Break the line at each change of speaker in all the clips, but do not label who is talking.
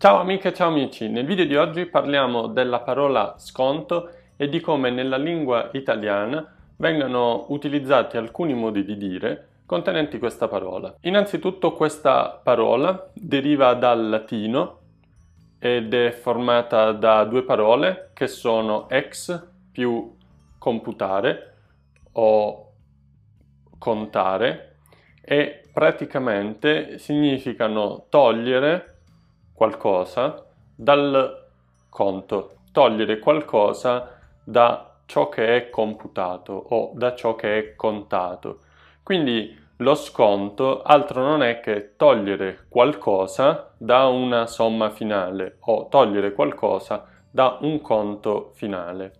Ciao amiche ciao amici, nel video di oggi parliamo della parola sconto e di come nella lingua italiana vengano utilizzati alcuni modi di dire contenenti questa parola. Innanzitutto questa parola deriva dal latino ed è formata da due parole che sono ex più computare o contare e praticamente significano togliere qualcosa dal conto, togliere qualcosa da ciò che è computato o da ciò che è contato. Quindi lo sconto altro non è che togliere qualcosa da una somma finale o togliere qualcosa da un conto finale.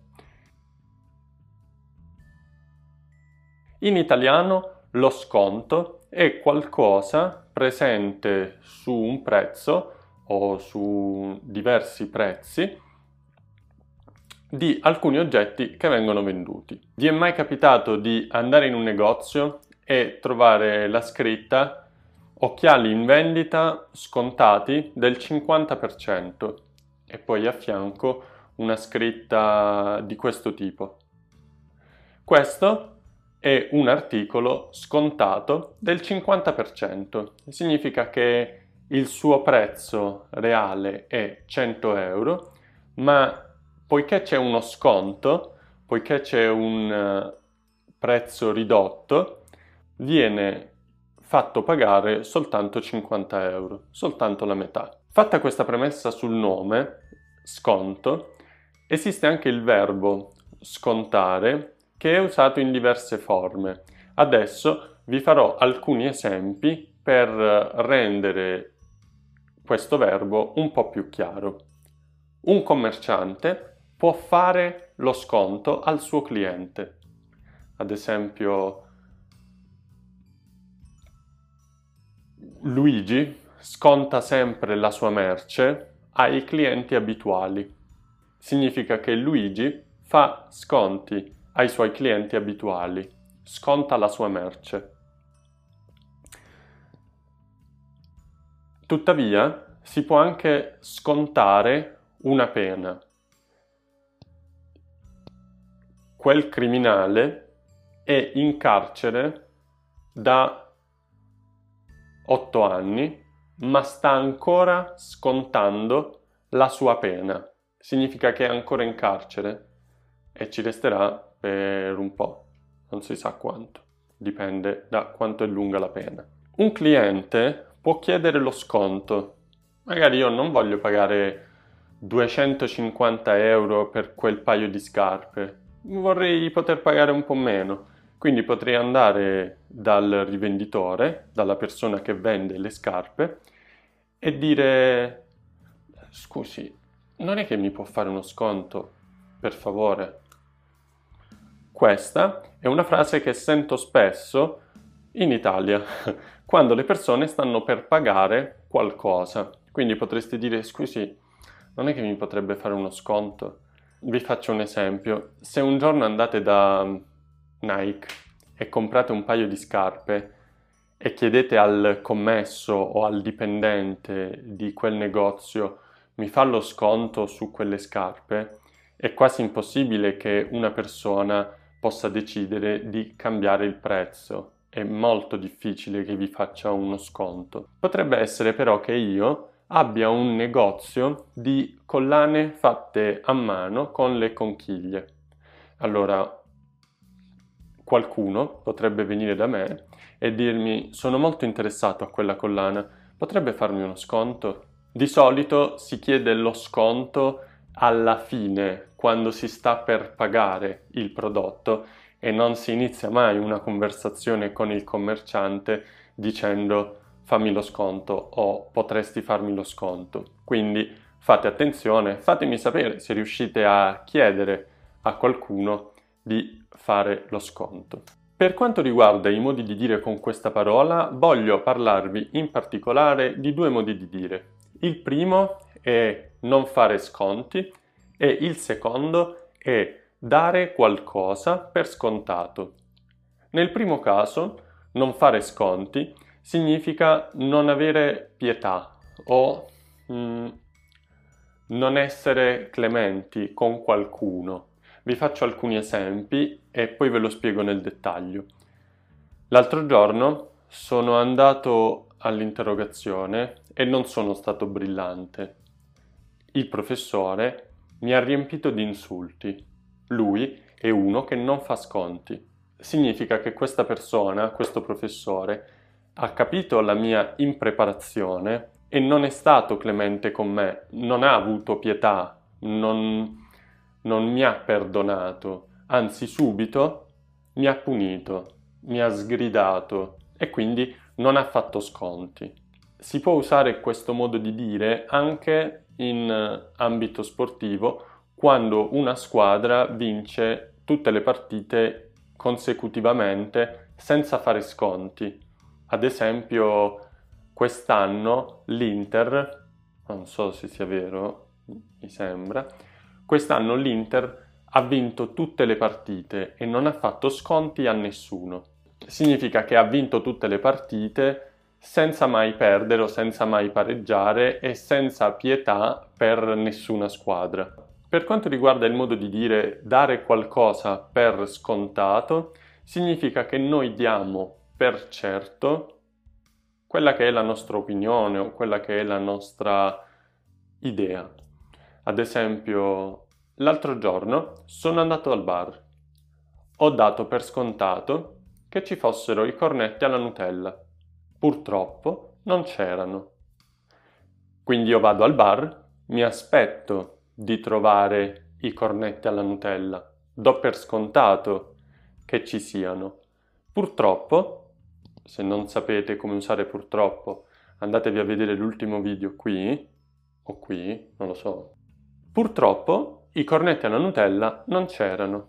In italiano lo sconto è qualcosa presente su un prezzo o su diversi prezzi di alcuni oggetti che vengono venduti. Vi è mai capitato di andare in un negozio e trovare la scritta occhiali in vendita scontati del 50% e poi a fianco una scritta di questo tipo. Questo è un articolo scontato del 50%. Significa che il suo prezzo reale è 100 euro, ma poiché c'è uno sconto, poiché c'è un eh, prezzo ridotto, viene fatto pagare soltanto 50 euro, soltanto la metà. Fatta questa premessa sul nome, sconto, esiste anche il verbo scontare che è usato in diverse forme. Adesso vi farò alcuni esempi per rendere questo verbo un po' più chiaro. Un commerciante può fare lo sconto al suo cliente. Ad esempio, Luigi sconta sempre la sua merce ai clienti abituali. Significa che Luigi fa sconti ai suoi clienti abituali, sconta la sua merce. Tuttavia, si può anche scontare una pena. Quel criminale è in carcere da otto anni, ma sta ancora scontando la sua pena. Significa che è ancora in carcere e ci resterà per un po', non si sa quanto, dipende da quanto è lunga la pena. Un cliente può chiedere lo sconto. Magari io non voglio pagare 250 euro per quel paio di scarpe, vorrei poter pagare un po' meno. Quindi potrei andare dal rivenditore, dalla persona che vende le scarpe, e dire, scusi, non è che mi può fare uno sconto, per favore? Questa è una frase che sento spesso in Italia, quando le persone stanno per pagare qualcosa. Quindi potresti dire, scusi, non è che mi potrebbe fare uno sconto? Vi faccio un esempio. Se un giorno andate da Nike e comprate un paio di scarpe e chiedete al commesso o al dipendente di quel negozio mi fa lo sconto su quelle scarpe, è quasi impossibile che una persona possa decidere di cambiare il prezzo è molto difficile che vi faccia uno sconto. Potrebbe essere però che io abbia un negozio di collane fatte a mano con le conchiglie. Allora, qualcuno potrebbe venire da me e dirmi sono molto interessato a quella collana, potrebbe farmi uno sconto? Di solito si chiede lo sconto alla fine, quando si sta per pagare il prodotto e non si inizia mai una conversazione con il commerciante dicendo fammi lo sconto o potresti farmi lo sconto. Quindi fate attenzione, fatemi sapere se riuscite a chiedere a qualcuno di fare lo sconto. Per quanto riguarda i modi di dire con questa parola, voglio parlarvi in particolare di due modi di dire. Il primo è non fare sconti e il secondo è dare qualcosa per scontato. Nel primo caso, non fare sconti significa non avere pietà o mh, mm, non essere clementi con qualcuno. Vi faccio alcuni esempi e poi ve lo spiego nel dettaglio. L'altro giorno sono andato all'interrogazione e non sono stato brillante. Il professore mi ha riempito di insulti. Lui è uno che non fa sconti. Significa che questa persona, questo professore, ha capito la mia impreparazione e non è stato clemente con me, non ha avuto pietà, non, non mi ha perdonato, anzi subito mi ha punito, mi ha sgridato e quindi non ha fatto sconti. Si può usare questo modo di dire anche in ambito sportivo quando una squadra vince tutte le partite consecutivamente senza fare sconti. Ad esempio, quest'anno l'Inter, non so se sia vero, mi sembra, quest'anno l'Inter ha vinto tutte le partite e non ha fatto sconti a nessuno. Significa che ha vinto tutte le partite senza mai perdere o senza mai pareggiare e senza pietà per nessuna squadra. Per quanto riguarda il modo di dire dare qualcosa per scontato, significa che noi diamo per certo quella che è la nostra opinione o quella che è la nostra idea. Ad esempio, l'altro giorno sono andato al bar. Ho dato per scontato che ci fossero i cornetti alla Nutella Purtroppo non c'erano. Quindi io vado al bar, mi aspetto di trovare i cornetti alla Nutella, do per scontato che ci siano. Purtroppo, se non sapete come usare purtroppo, andatevi a vedere l'ultimo video qui, o qui, non lo so. Purtroppo i cornetti alla Nutella non c'erano.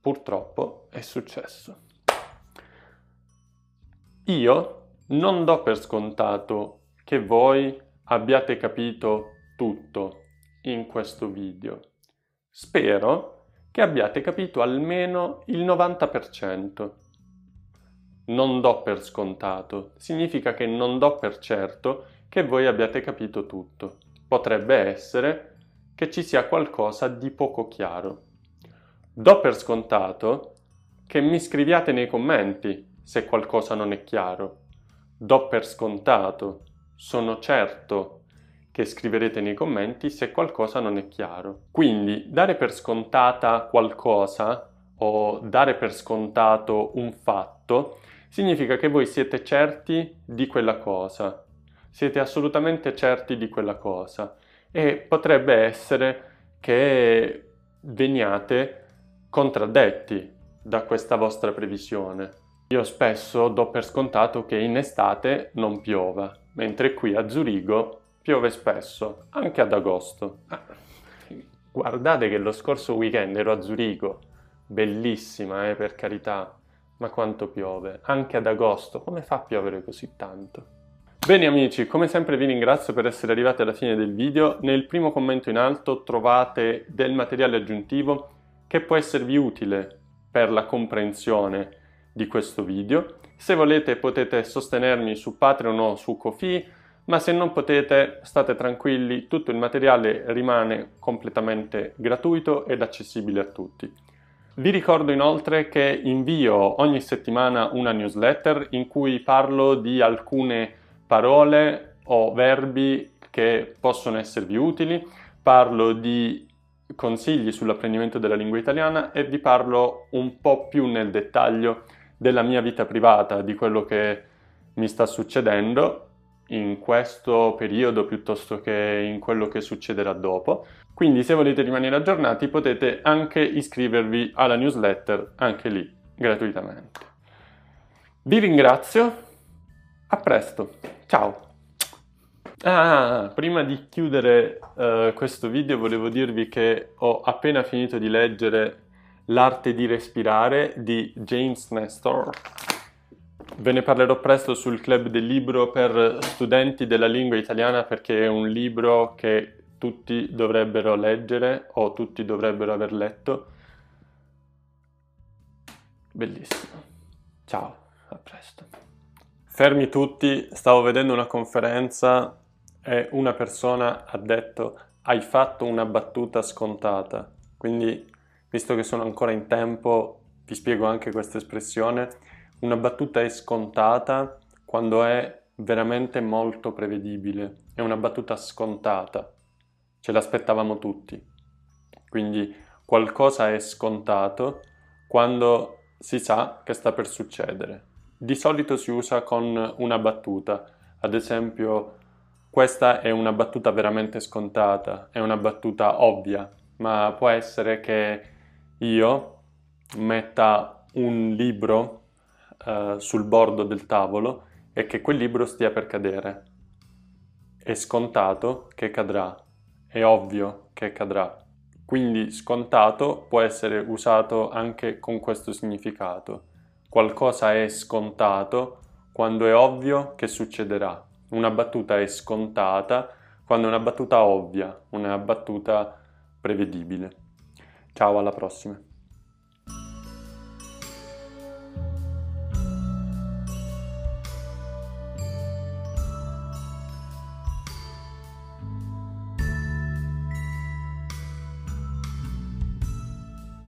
Purtroppo è successo. Io non do per scontato che voi abbiate capito tutto in questo video. Spero che abbiate capito almeno il 90%. Non do per scontato significa che non do per certo che voi abbiate capito tutto. Potrebbe essere che ci sia qualcosa di poco chiaro. Do per scontato che mi scriviate nei commenti se qualcosa non è chiaro. Do per scontato, sono certo che scriverete nei commenti se qualcosa non è chiaro. Quindi dare per scontata qualcosa o dare per scontato un fatto significa che voi siete certi di quella cosa, siete assolutamente certi di quella cosa e potrebbe essere che veniate contraddetti da questa vostra previsione. Io spesso do per scontato che in estate non piova, mentre qui a Zurigo piove spesso, anche ad agosto. Ah, guardate che lo scorso weekend ero a Zurigo, bellissima, eh, per carità, ma quanto piove, anche ad agosto, come fa a piovere così tanto? Bene amici, come sempre vi ringrazio per essere arrivati alla fine del video. Nel primo commento in alto trovate del materiale aggiuntivo che può esservi utile per la comprensione di questo video. Se volete potete sostenermi su Patreon o su Kofi, ma se non potete state tranquilli, tutto il materiale rimane completamente gratuito ed accessibile a tutti. Vi ricordo inoltre che invio ogni settimana una newsletter in cui parlo di alcune parole o verbi che possono esservi utili, parlo di consigli sull'apprendimento della lingua italiana e vi parlo un po' più nel dettaglio della mia vita privata, di quello che mi sta succedendo in questo periodo piuttosto che in quello che succederà dopo. Quindi se volete rimanere aggiornati potete anche iscrivervi alla newsletter, anche lì, gratuitamente. Vi ringrazio, a presto, ciao! Ah, prima di chiudere uh, questo video volevo dirvi che ho appena finito di leggere L'arte di respirare di James Nestor. Ve ne parlerò presto sul club del libro per studenti della lingua italiana perché è un libro che tutti dovrebbero leggere o tutti dovrebbero aver letto. Bellissimo. Ciao, a presto. Fermi tutti, stavo vedendo una conferenza e una persona ha detto hai fatto una battuta scontata. Quindi, visto che sono ancora in tempo, vi spiego anche questa espressione. Una battuta è scontata quando è veramente molto prevedibile, è una battuta scontata, ce l'aspettavamo tutti. Quindi qualcosa è scontato quando si sa che sta per succedere. Di solito si usa con una battuta, ad esempio questa è una battuta veramente scontata, è una battuta ovvia, ma può essere che io metta un libro uh, sul bordo del tavolo e che quel libro stia per cadere. È scontato che cadrà, è ovvio che cadrà. Quindi scontato può essere usato anche con questo significato. Qualcosa è scontato quando è ovvio che succederà. Una battuta è scontata quando è una battuta ovvia, una battuta prevedibile. Ciao, alla prossima.